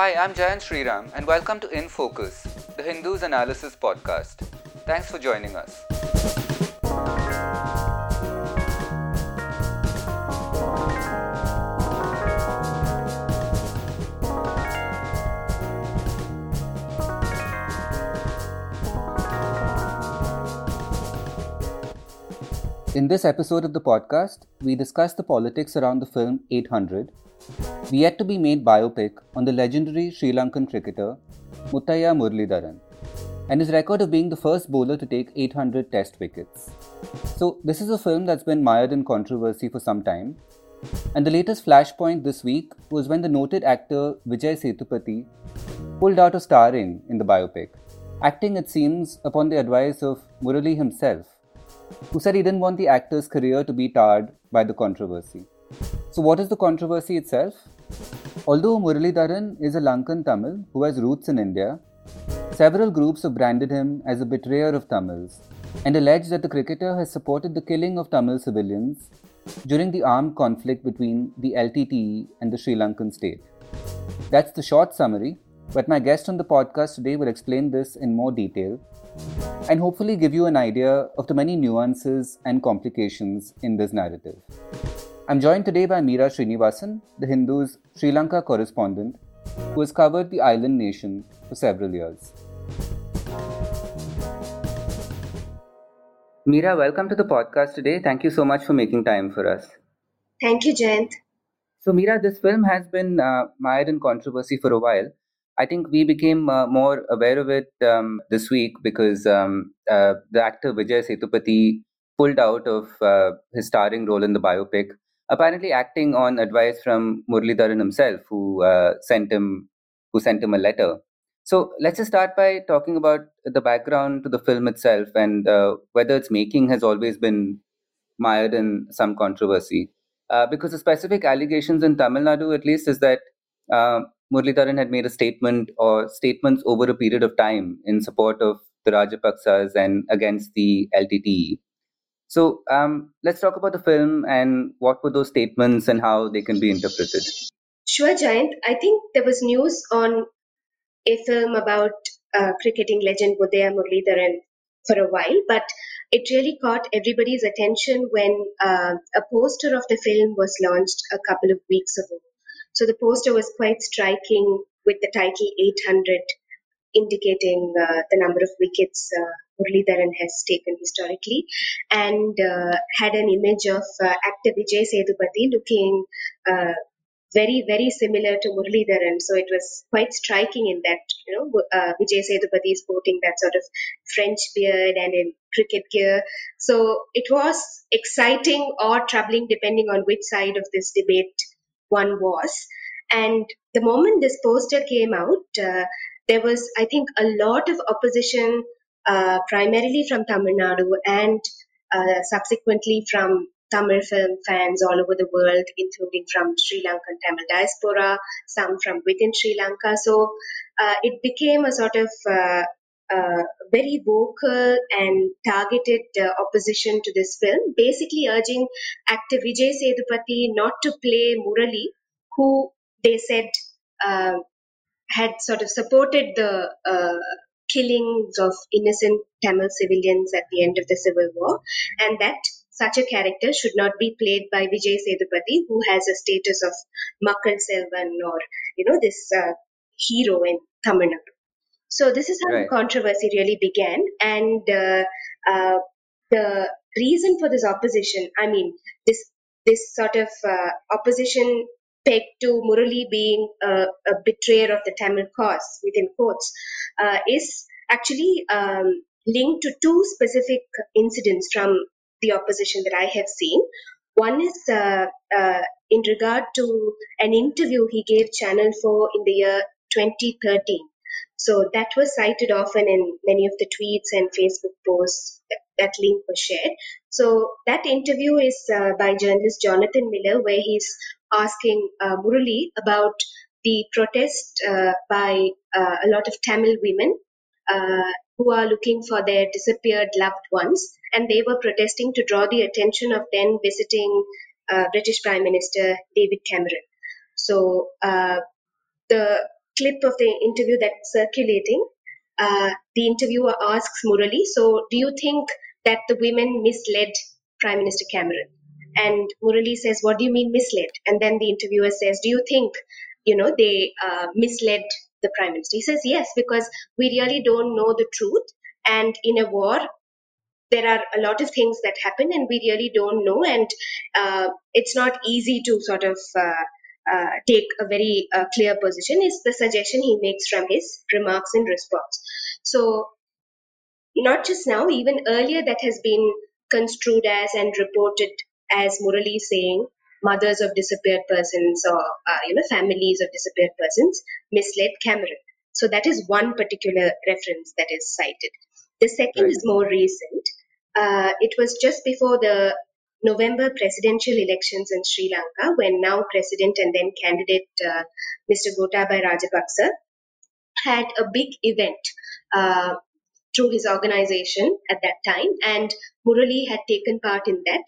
Hi, I'm Jayant Sriram, and welcome to In Focus, the Hindus Analysis Podcast. Thanks for joining us. In this episode of the podcast, we discuss the politics around the film 800, the yet to be made biopic on the legendary Sri Lankan cricketer Muttiah Muralitharan, and his record of being the first bowler to take 800 test wickets. So, this is a film that's been mired in controversy for some time, and the latest flashpoint this week was when the noted actor Vijay Sethupathi pulled out of starring in the biopic, acting, it seems, upon the advice of Murali himself who said he didn't want the actor's career to be tarred by the controversy. So, what is the controversy itself? Although Muralitharan is a Lankan Tamil who has roots in India, several groups have branded him as a betrayer of Tamils and alleged that the cricketer has supported the killing of Tamil civilians during the armed conflict between the LTTE and the Sri Lankan state. That's the short summary, but my guest on the podcast today will explain this in more detail and hopefully give you an idea of the many nuances and complications in this narrative. I'm joined today by Meera Srinivasan, the Hindu's Sri Lanka correspondent, who has covered the island nation for several years. Meera, welcome to the podcast today. Thank you so much for making time for us. Thank you, Jayant. So, Meera, this film has been uh, mired in controversy for a while. I think we became uh, more aware of it um, this week because um, uh, the actor Vijay Sethupathi pulled out of uh, his starring role in the biopic, apparently acting on advice from Murli Muralitharan himself, who uh, sent him who sent him a letter. So let's just start by talking about the background to the film itself and uh, whether its making has always been mired in some controversy. Uh, because the specific allegations in Tamil Nadu, at least, is that Murli Muralitharan had made a statement or statements over a period of time in support of the Rajapaksas and against the LTTE. So um, let's talk about the film and what were those statements and how they can be interpreted. Sure, Jayant. I think there was news on a film about uh, cricketing legend Muttiah Muralitharan for a while, but it really caught everybody's attention when uh, a poster of the film was launched a couple of weeks ago. So the poster was quite striking with the title 800 indicating uh, the number of wickets uh, Muralitharan has taken historically and uh, had an image of actor Vijay Sethupathi looking very, very similar to Murli Muralitharan. So it was quite striking in that, you know, uh, Vijay Sethupathi is sporting that sort of French beard and in cricket gear. So it was exciting or troubling depending on which side of this debate one was. And the moment this poster came out, uh, there was, I think, a lot of opposition, uh, primarily from Tamil Nadu and uh, subsequently from Tamil film fans all over the world, including from Sri Lankan Tamil diaspora, some from within Sri Lanka. So uh, it became a sort of uh, uh, very vocal and targeted uh, opposition to this film, basically urging actor Vijay Sethupathi not to play Murali, who they said uh, had sort of supported the uh, killings of innocent Tamil civilians at the end of the Civil War, and that such a character should not be played by Vijay Sethupathi, who has a status of Makkal Selvan or you know this uh, hero in Tamil Nadu. So this is how right. the controversy really began, and uh, uh, the reason for this opposition, I mean, this this sort of uh, opposition pegged to Murali being a, a, betrayer of the Tamil cause, within quotes, uh, is actually um, linked to two specific incidents from the opposition that I have seen. One is uh, uh, in regard to an interview he gave Channel 4 in the year 2013. So that was cited often in many of the tweets and Facebook posts that, link was shared. So that interview is uh, by journalist Jonathan Miller, where he's asking uh, Murali about the protest uh, by uh, a lot of Tamil women uh, who are looking for their disappeared loved ones, and they were protesting to draw the attention of then visiting uh, British Prime Minister David Cameron. So uh, the clip of the interview that's circulating, the interviewer asks Murali, so do you think that the women misled Prime Minister Cameron? And Murali says, what do you mean misled? And then the interviewer says, do you think, you know, they uh, misled the Prime Minister? He says, yes, because we really don't know the truth. And in a war, there are a lot of things that happen and we really don't know. And uh, it's not easy to sort of uh, uh, take a very uh, clear position is the suggestion he makes from his remarks in response. So, not just now, even earlier, that has been construed as and reported as Murali saying mothers of disappeared persons or uh, you know families of disappeared persons misled Cameron. So that is one particular reference that is cited. The second right. is more recent. Uh, it was just before the November presidential elections in Sri Lanka, when now President and then candidate uh, Mr. Gotabaya Rajapaksa had a big event uh, through his organization at that time, and Murali had taken part in that.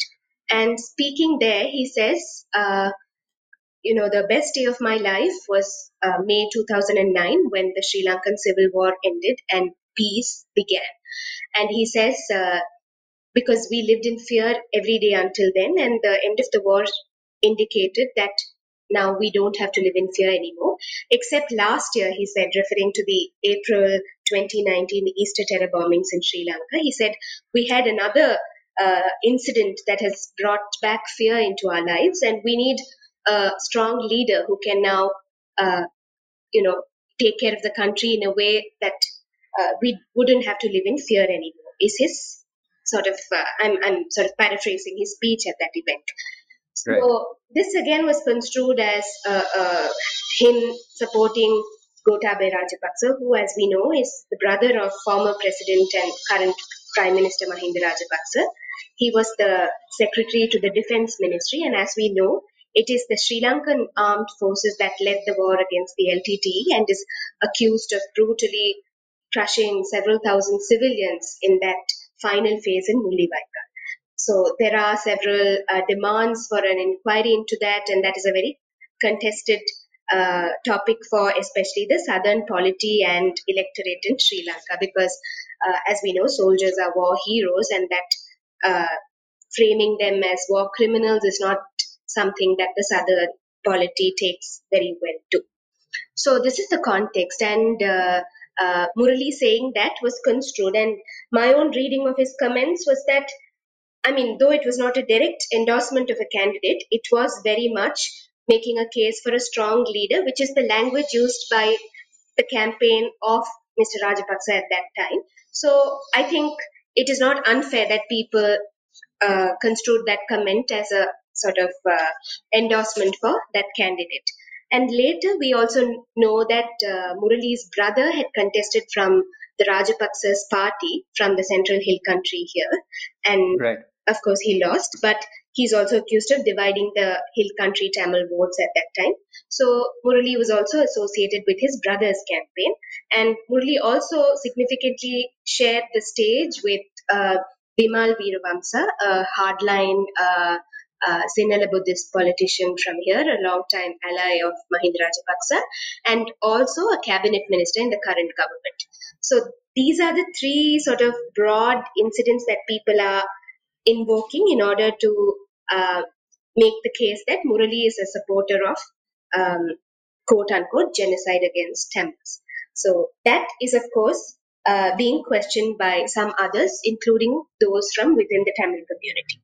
And speaking there, he says, uh, you know, the best day of my life was uh, May 2009 when the Sri Lankan civil war ended and peace began. And he says, uh, because we lived in fear every day until then, and the end of the war indicated that now we don't have to live in fear anymore. Except last year, he said, referring to the April 2019 Easter terror bombings in Sri Lanka, he said, we had another uh, incident that has brought back fear into our lives, and we need a strong leader who can now, uh, you know, take care of the country in a way that uh, we wouldn't have to live in fear anymore. Is his sort of uh, I'm, I'm sort of paraphrasing his speech at that event. So right. this again was construed as uh, uh, him supporting Gotabaya Rajapaksa, who, as we know, is the brother of former president and current Prime Minister Mahinda Rajapaksa. He was the secretary to the Defense Ministry, and as we know, it is the Sri Lankan armed forces that led the war against the LTTE and is accused of brutally crushing several thousand civilians in that final phase in Mullivaikkal. So there are several uh, demands for an inquiry into that, and that is a very contested uh, topic for especially the southern polity and electorate in Sri Lanka because, uh, as we know, soldiers are war heroes, and that uh, framing them as war criminals is not something that the southern polity takes very well to. So this is the context, and uh, uh, Murali saying that was construed. And my own reading of his comments was that, I mean, though it was not a direct endorsement of a candidate, it was very much making a case for a strong leader, which is the language used by the campaign of Mr. Rajapaksa at that time. So I think it is not unfair that people uh, construed that comment as a sort of uh, endorsement for that candidate. And later, we also know that uh, Murali's brother had contested from the Rajapaksa's party from the Central Hill country here. And right. of course, he lost, but he's also accused of dividing the Hill country Tamil votes at that time. So Murali was also associated with his brother's campaign. And Murali also significantly shared the stage with uh, Wimal Weerawansa, a hardline uh, uh, Sinhala Buddhist politician from here, a long-time ally of Mahinda Rajapaksa, and also a cabinet minister in the current government. So these are the three sort of broad incidents that people are invoking in order to uh, make the case that Murali is a supporter of um, quote unquote genocide against Tamils. So that is, of course, uh, being questioned by some others, including those from within the Tamil community.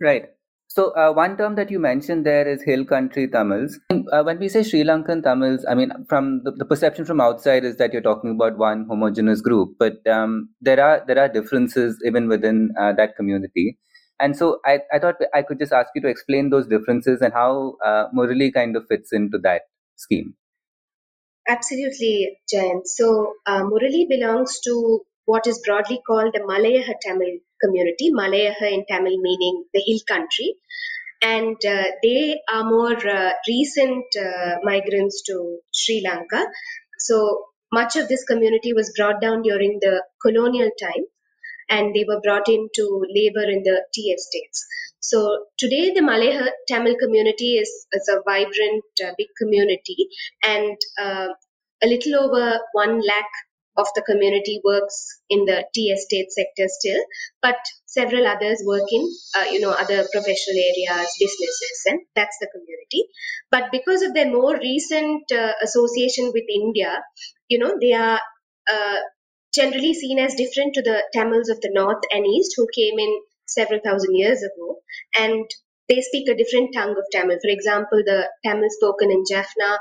Right. So uh, one term that you mentioned there is hill country Tamils. Uh, when we say Sri Lankan Tamils, I mean from the, the, perception from outside is that you're talking about one homogeneous group, but um, there are there are differences even within uh, that community. And so I, I thought I could just ask you to explain those differences and how uh, Murali kind of fits into that scheme. Absolutely, Jayant. So uh, Murali belongs to what is broadly called the Malayaha Tamil community, Malayaha in Tamil meaning the hill country. And uh, they are more uh, recent uh, migrants to Sri Lanka. So much of this community was brought down during the colonial time. and they were brought in to labor in the tea estates. So today, the Malay Tamil community is, is a vibrant, uh, big community, and uh, a little over one lakh of the community works in the tea estate sector still, but several others work in, uh, you know, other professional areas, businesses, and that's the community. But because of their more recent uh, association with India, you know, they are uh, generally seen as different to the Tamils of the north and east who came in several thousand years ago, and they speak a different tongue of Tamil. For example, the Tamil spoken in Jaffna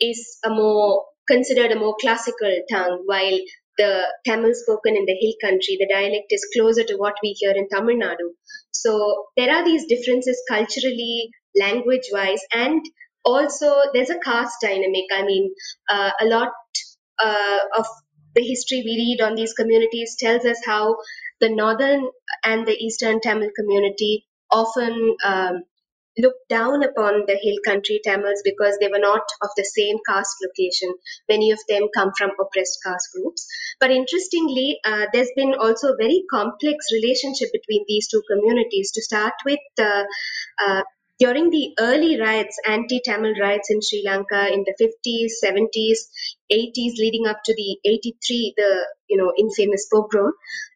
is a more considered a more classical tongue, while the Tamil spoken in the hill country, the dialect is closer to what we hear in Tamil Nadu. So there are these differences culturally, language wise, and also there's a caste dynamic. I mean, uh, a lot uh, of the history we read on these communities tells us how the northern and the eastern Tamil community often um, looked down upon the hill country Tamils because they were not of the same caste location. Many of them come from oppressed caste groups. But interestingly, uh, there's been also a very complex relationship between these two communities. To start with, uh, uh, during the early riots, anti-Tamil riots in Sri Lanka in the 50s, 70s, 80s, leading up to the 83, the you know infamous pogrom,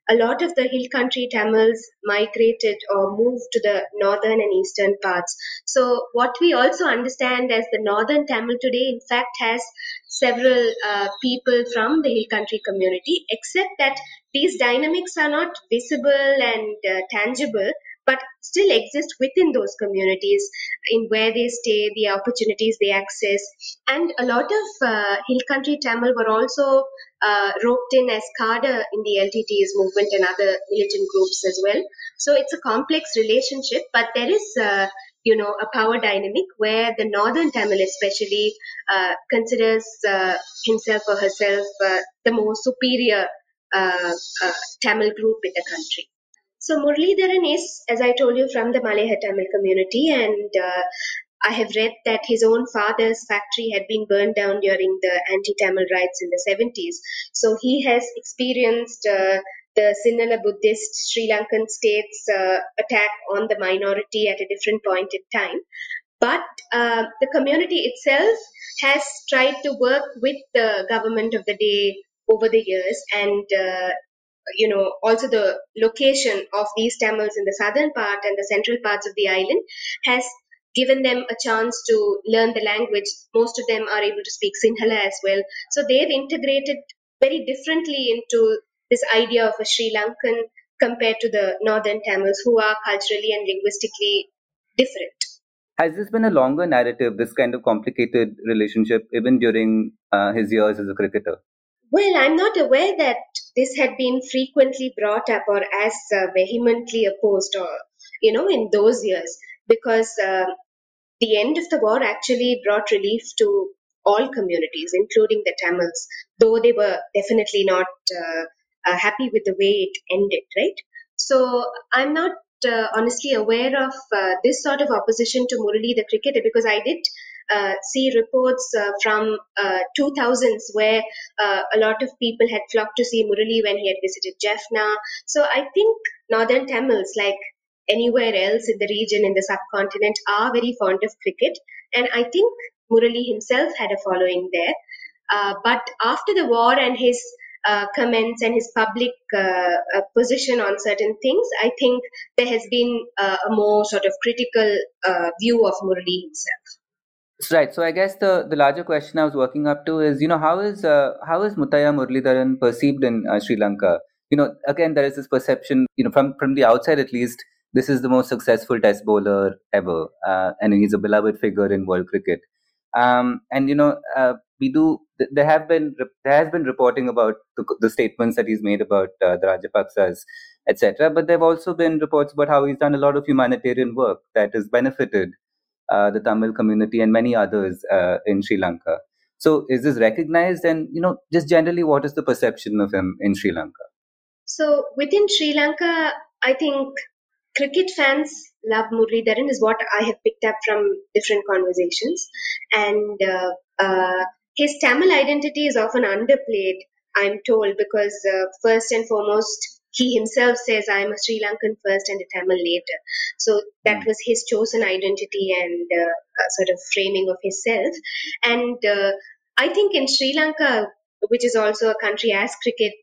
a lot of the hill country Tamils migrated or moved to the northern and eastern parts. So, what we also understand as the northern Tamil today, in fact, has several uh, people from the hill country community, except that these dynamics are not visible and uh, tangible but still exist within those communities in where they stay, the opportunities they access. And a lot of uh, hill country Tamil were also uh, roped in as cadre in the LTT's movement and other militant groups as well. So it's a complex relationship, but there is uh, you know, a power dynamic where the northern Tamil especially uh, considers uh, himself or herself uh, the more superior Tamil group in the country. So Murli Muralitharan is, as I told you, from the Malay Tamil community, and uh, I have read that his own father's factory had been burned down during the anti-Tamil riots in the 70s. So he has experienced uh, the Sinhala Buddhist Sri Lankan state's uh, attack on the minority at a different point in time. But uh, the community itself has tried to work with the government of the day over the years and uh, you know, also the location of these Tamils in the southern part and the central parts of the island has given them a chance to learn the language. Most of them are able to speak Sinhala as well. So they've integrated very differently into this idea of a Sri Lankan compared to the northern Tamils who are culturally and linguistically different. Has this been a longer narrative, this kind of complicated relationship, even during uh, his years as a cricketer? Well, I'm not aware that this had been frequently brought up or as uh, vehemently opposed or you know in those years because uh, the end of the war actually brought relief to all communities including the tamils though they were definitely not uh, uh happy with the way it ended right? So i'm not uh, honestly aware of uh, this sort of opposition to Murali the cricketer because I did see reports uh, from 2000s uh, where uh, a lot of people had flocked to see Murali when he had visited Jaffna. So I think Northern Tamils, like anywhere else in the region in the subcontinent, are very fond of cricket. And I think Murali himself had a following there. but after the war and his uh, comments and his public uh, uh, position on certain things, I think there has been a more sort of critical view of Murali himself. Right. So I guess the, the larger question I was working up to is, you know, how is uh, how is Muttiah Muralitharan perceived in uh, Sri Lanka? You know, again, there is this perception, you know, from from the outside at least, this is the most successful Test bowler ever, uh, and he's a beloved figure in world cricket. Um, and you know, uh, we do. There have been there has been reporting about the, the statements that he's made about uh, the Rajapaksas, etc. But there have also been reports about how he's done a lot of humanitarian work that has benefited uh, the Tamil community, and many others uh, in Sri Lanka. So, is this recognized? And you know, just generally, what is the perception of him in Sri Lanka? So, within Sri Lanka, I think cricket fans love Muralitharan is what I have picked up from different conversations, and uh, uh, his Tamil identity is often underplayed. I'm told because uh, first and foremost, he himself says, I'm a Sri Lankan first and a Tamil later. So that mm. was his chosen identity and uh, sort of framing of himself. And uh, I think in Sri Lanka, which is also a country as cricket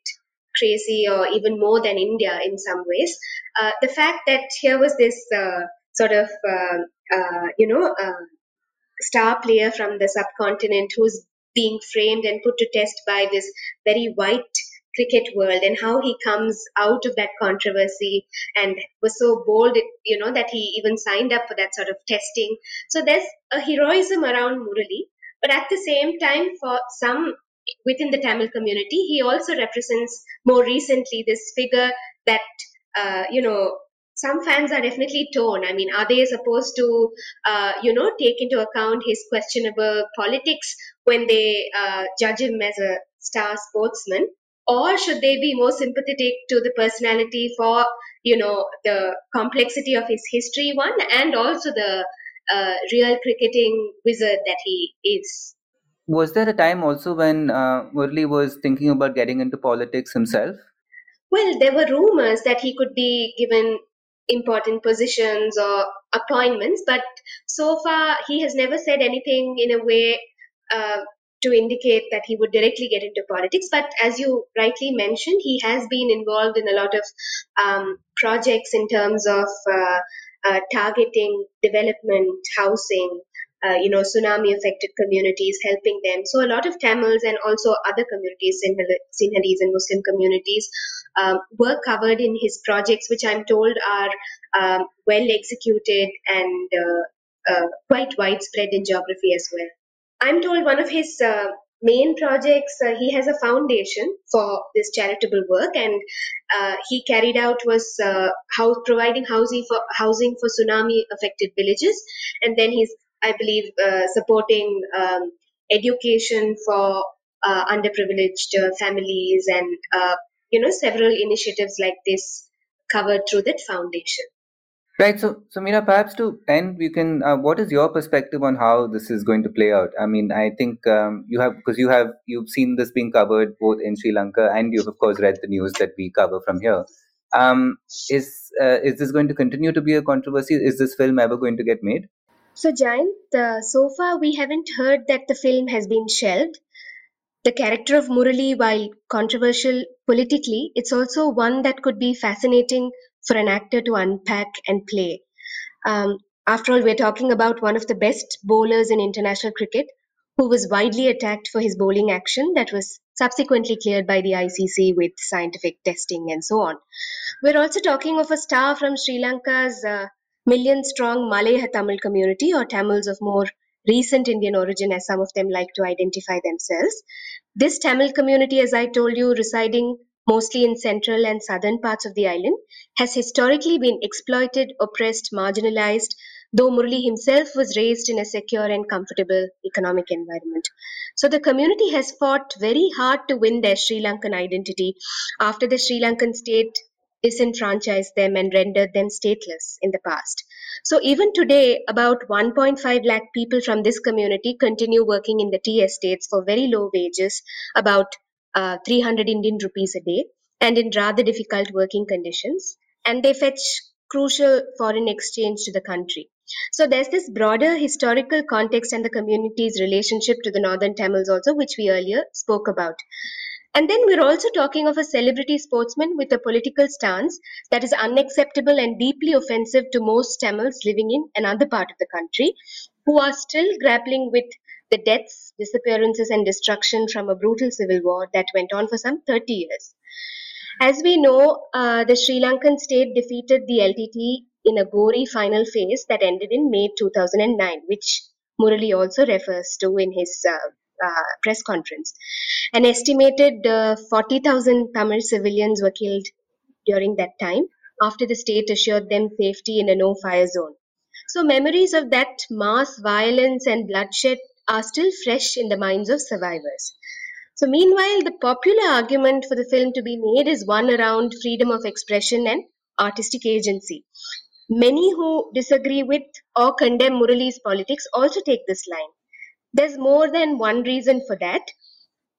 crazy or even more than India in some ways, uh, the fact that here was this uh, sort of, uh, uh, you know, star player from the subcontinent who's being framed and put to test by this very white cricket world and how he comes out of that controversy and was so bold, you know, that he even signed up for that sort of testing. So there's a heroism around Murali, but at the same time, for some within the Tamil community, he also represents more recently this figure that, uh, you know, some fans are definitely torn. I mean, are they supposed to, uh, you know, take into account his questionable politics when they uh, judge him as a star sportsman? Or should they be more sympathetic to the personality for you know the complexity of his history one and also the uh, real cricketing wizard that he is? Was there a time also when uh, Murli was thinking about getting into politics himself? Well there were rumors that he could be given important positions or appointments but so far he has never said anything in a way uh, to indicate that he would directly get into politics. But as you rightly mentioned, he has been involved in a lot of um, projects in terms of uh, uh, targeting development, housing, uh, you know, tsunami affected communities, helping them. So a lot of Tamils and also other communities, Sinhalese and Muslim communities, um, were covered in his projects, which I'm told are um, well executed and uh, uh, quite widespread in geography as well. I'm told one of his uh, main projects, uh, he has a foundation for this charitable work, and uh, he carried out was uh, how providing housing for housing for tsunami affected villages, and then he's, I believe, uh, supporting um, education for uh, underprivileged families, and you know several initiatives like this covered through that foundation. Right. So, so Meera, perhaps to end, you can. Uh, what is your perspective on how this is going to play out? I mean, I think um, you have because you have you've seen this being covered both in Sri Lanka and you've of course read the news that we cover from here. Um, is uh, is this going to continue to be a controversy? Is this film ever going to get made? So, Jayant, uh, so far we haven't heard that the film has been shelved. The character of Murali, while controversial politically, it's also one that could be fascinating for an actor to unpack and play. Um, after all, we're talking about one of the best bowlers in international cricket who was widely attacked for his bowling action that was subsequently cleared by the ICC with scientific testing and so on. We're also talking of a star from Sri Lanka's uh, million strong Malay Tamil community or Tamils of more recent Indian origin, as some of them like to identify themselves. This Tamil community, as I told you, residing mostly in central and southern parts of the island, has historically been exploited, oppressed, marginalized, though Murli himself was raised in a secure and comfortable economic environment. So the community has fought very hard to win their Sri Lankan identity after the Sri Lankan state disenfranchised them and rendered them stateless in the past. So even today, about 1.5 lakh people from this community continue working in the tea estates for very low wages, about uh, 300 Indian rupees a day and in rather difficult working conditions. And they fetch crucial foreign exchange to the country. So there's this broader historical context and the community's relationship to the Northern Tamils also, which we earlier spoke about. And then we're also talking of a celebrity sportsman with a political stance that is unacceptable and deeply offensive to most Tamils living in another part of the country who are still grappling with the deaths, disappearances, and destruction from a brutal civil war that went on for some 30 years. As we know, uh, the Sri Lankan state defeated the LTT in a gory final phase that ended in May 2009, which Murali also refers to in his uh, uh, press conference. An estimated uh, 40,000 Tamil civilians were killed during that time after the state assured them safety in a no fire zone. So, memories of that mass violence and bloodshed are still fresh in the minds of survivors. So, meanwhile, the popular argument for the film to be made is one around freedom of expression and artistic agency. Many who disagree with or condemn Murali's politics also take this line. There's more than one reason for that.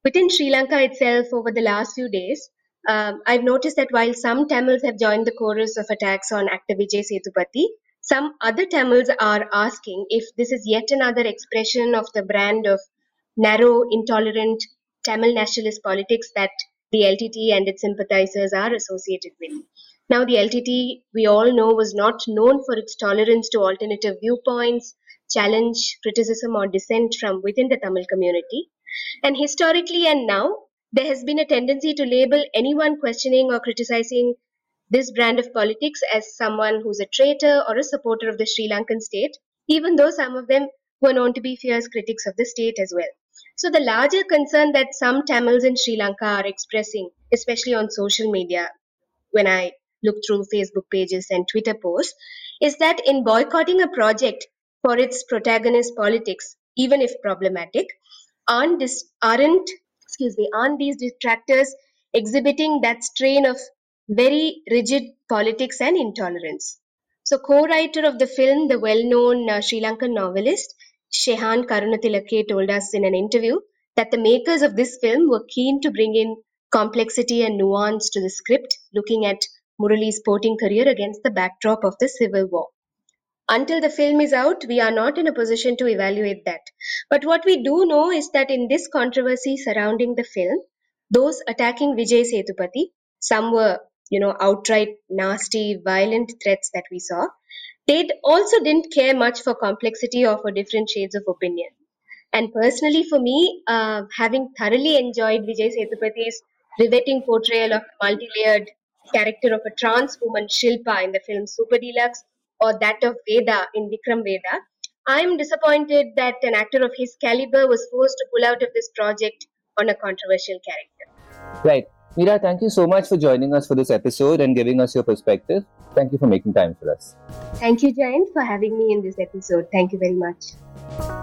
Within Sri Lanka itself, over the last few days, um, I've noticed that while some Tamils have joined the chorus of attacks on actor Vijay Sethupathi, some other Tamils are asking if this is yet another expression of the brand of narrow, intolerant Tamil nationalist politics that the LTT and its sympathizers are associated with. Now, the LTT, we all know, was not known for its tolerance to alternative viewpoints, challenge, criticism, or dissent from within the Tamil community. And historically and now, there has been a tendency to label anyone questioning or criticizing this brand of politics as someone who's a traitor or a supporter of the Sri Lankan state, even though some of them were known to be fierce critics of the state as well. So, the larger concern that some Tamils in Sri Lanka are expressing, especially on social media, when I look through Facebook pages and Twitter posts, is that in boycotting a project for its protagonist politics, even if problematic, aren't, dis- aren't excuse me, aren't these detractors exhibiting that strain of very rigid politics and intolerance? So, co-writer of the film, the well-known uh, Sri Lankan novelist Shehan Karunatilaka told us in an interview that the makers of this film were keen to bring in complexity and nuance to the script, looking at Murali's sporting career against the backdrop of the civil war. Until the film is out, we are not in a position to evaluate that. But what we do know is that in this controversy surrounding the film, those attacking Vijay Sethupathi, some were, you know, outright nasty, violent threats that we saw. They also didn't care much for complexity or for different shades of opinion. And personally, for me, uh, having thoroughly enjoyed Vijay Sethupathi's riveting portrayal of a multi-layered character of a trans woman Shilpa in the film Super Deluxe or that of Veda in Vikram Veda, I'm disappointed that an actor of his caliber was forced to pull out of this project on a controversial character. Right. Meera, thank you so much for joining us for this episode and giving us your perspective. Thank you for making time for us. Thank you, Jayant, for having me in this episode. Thank you very much.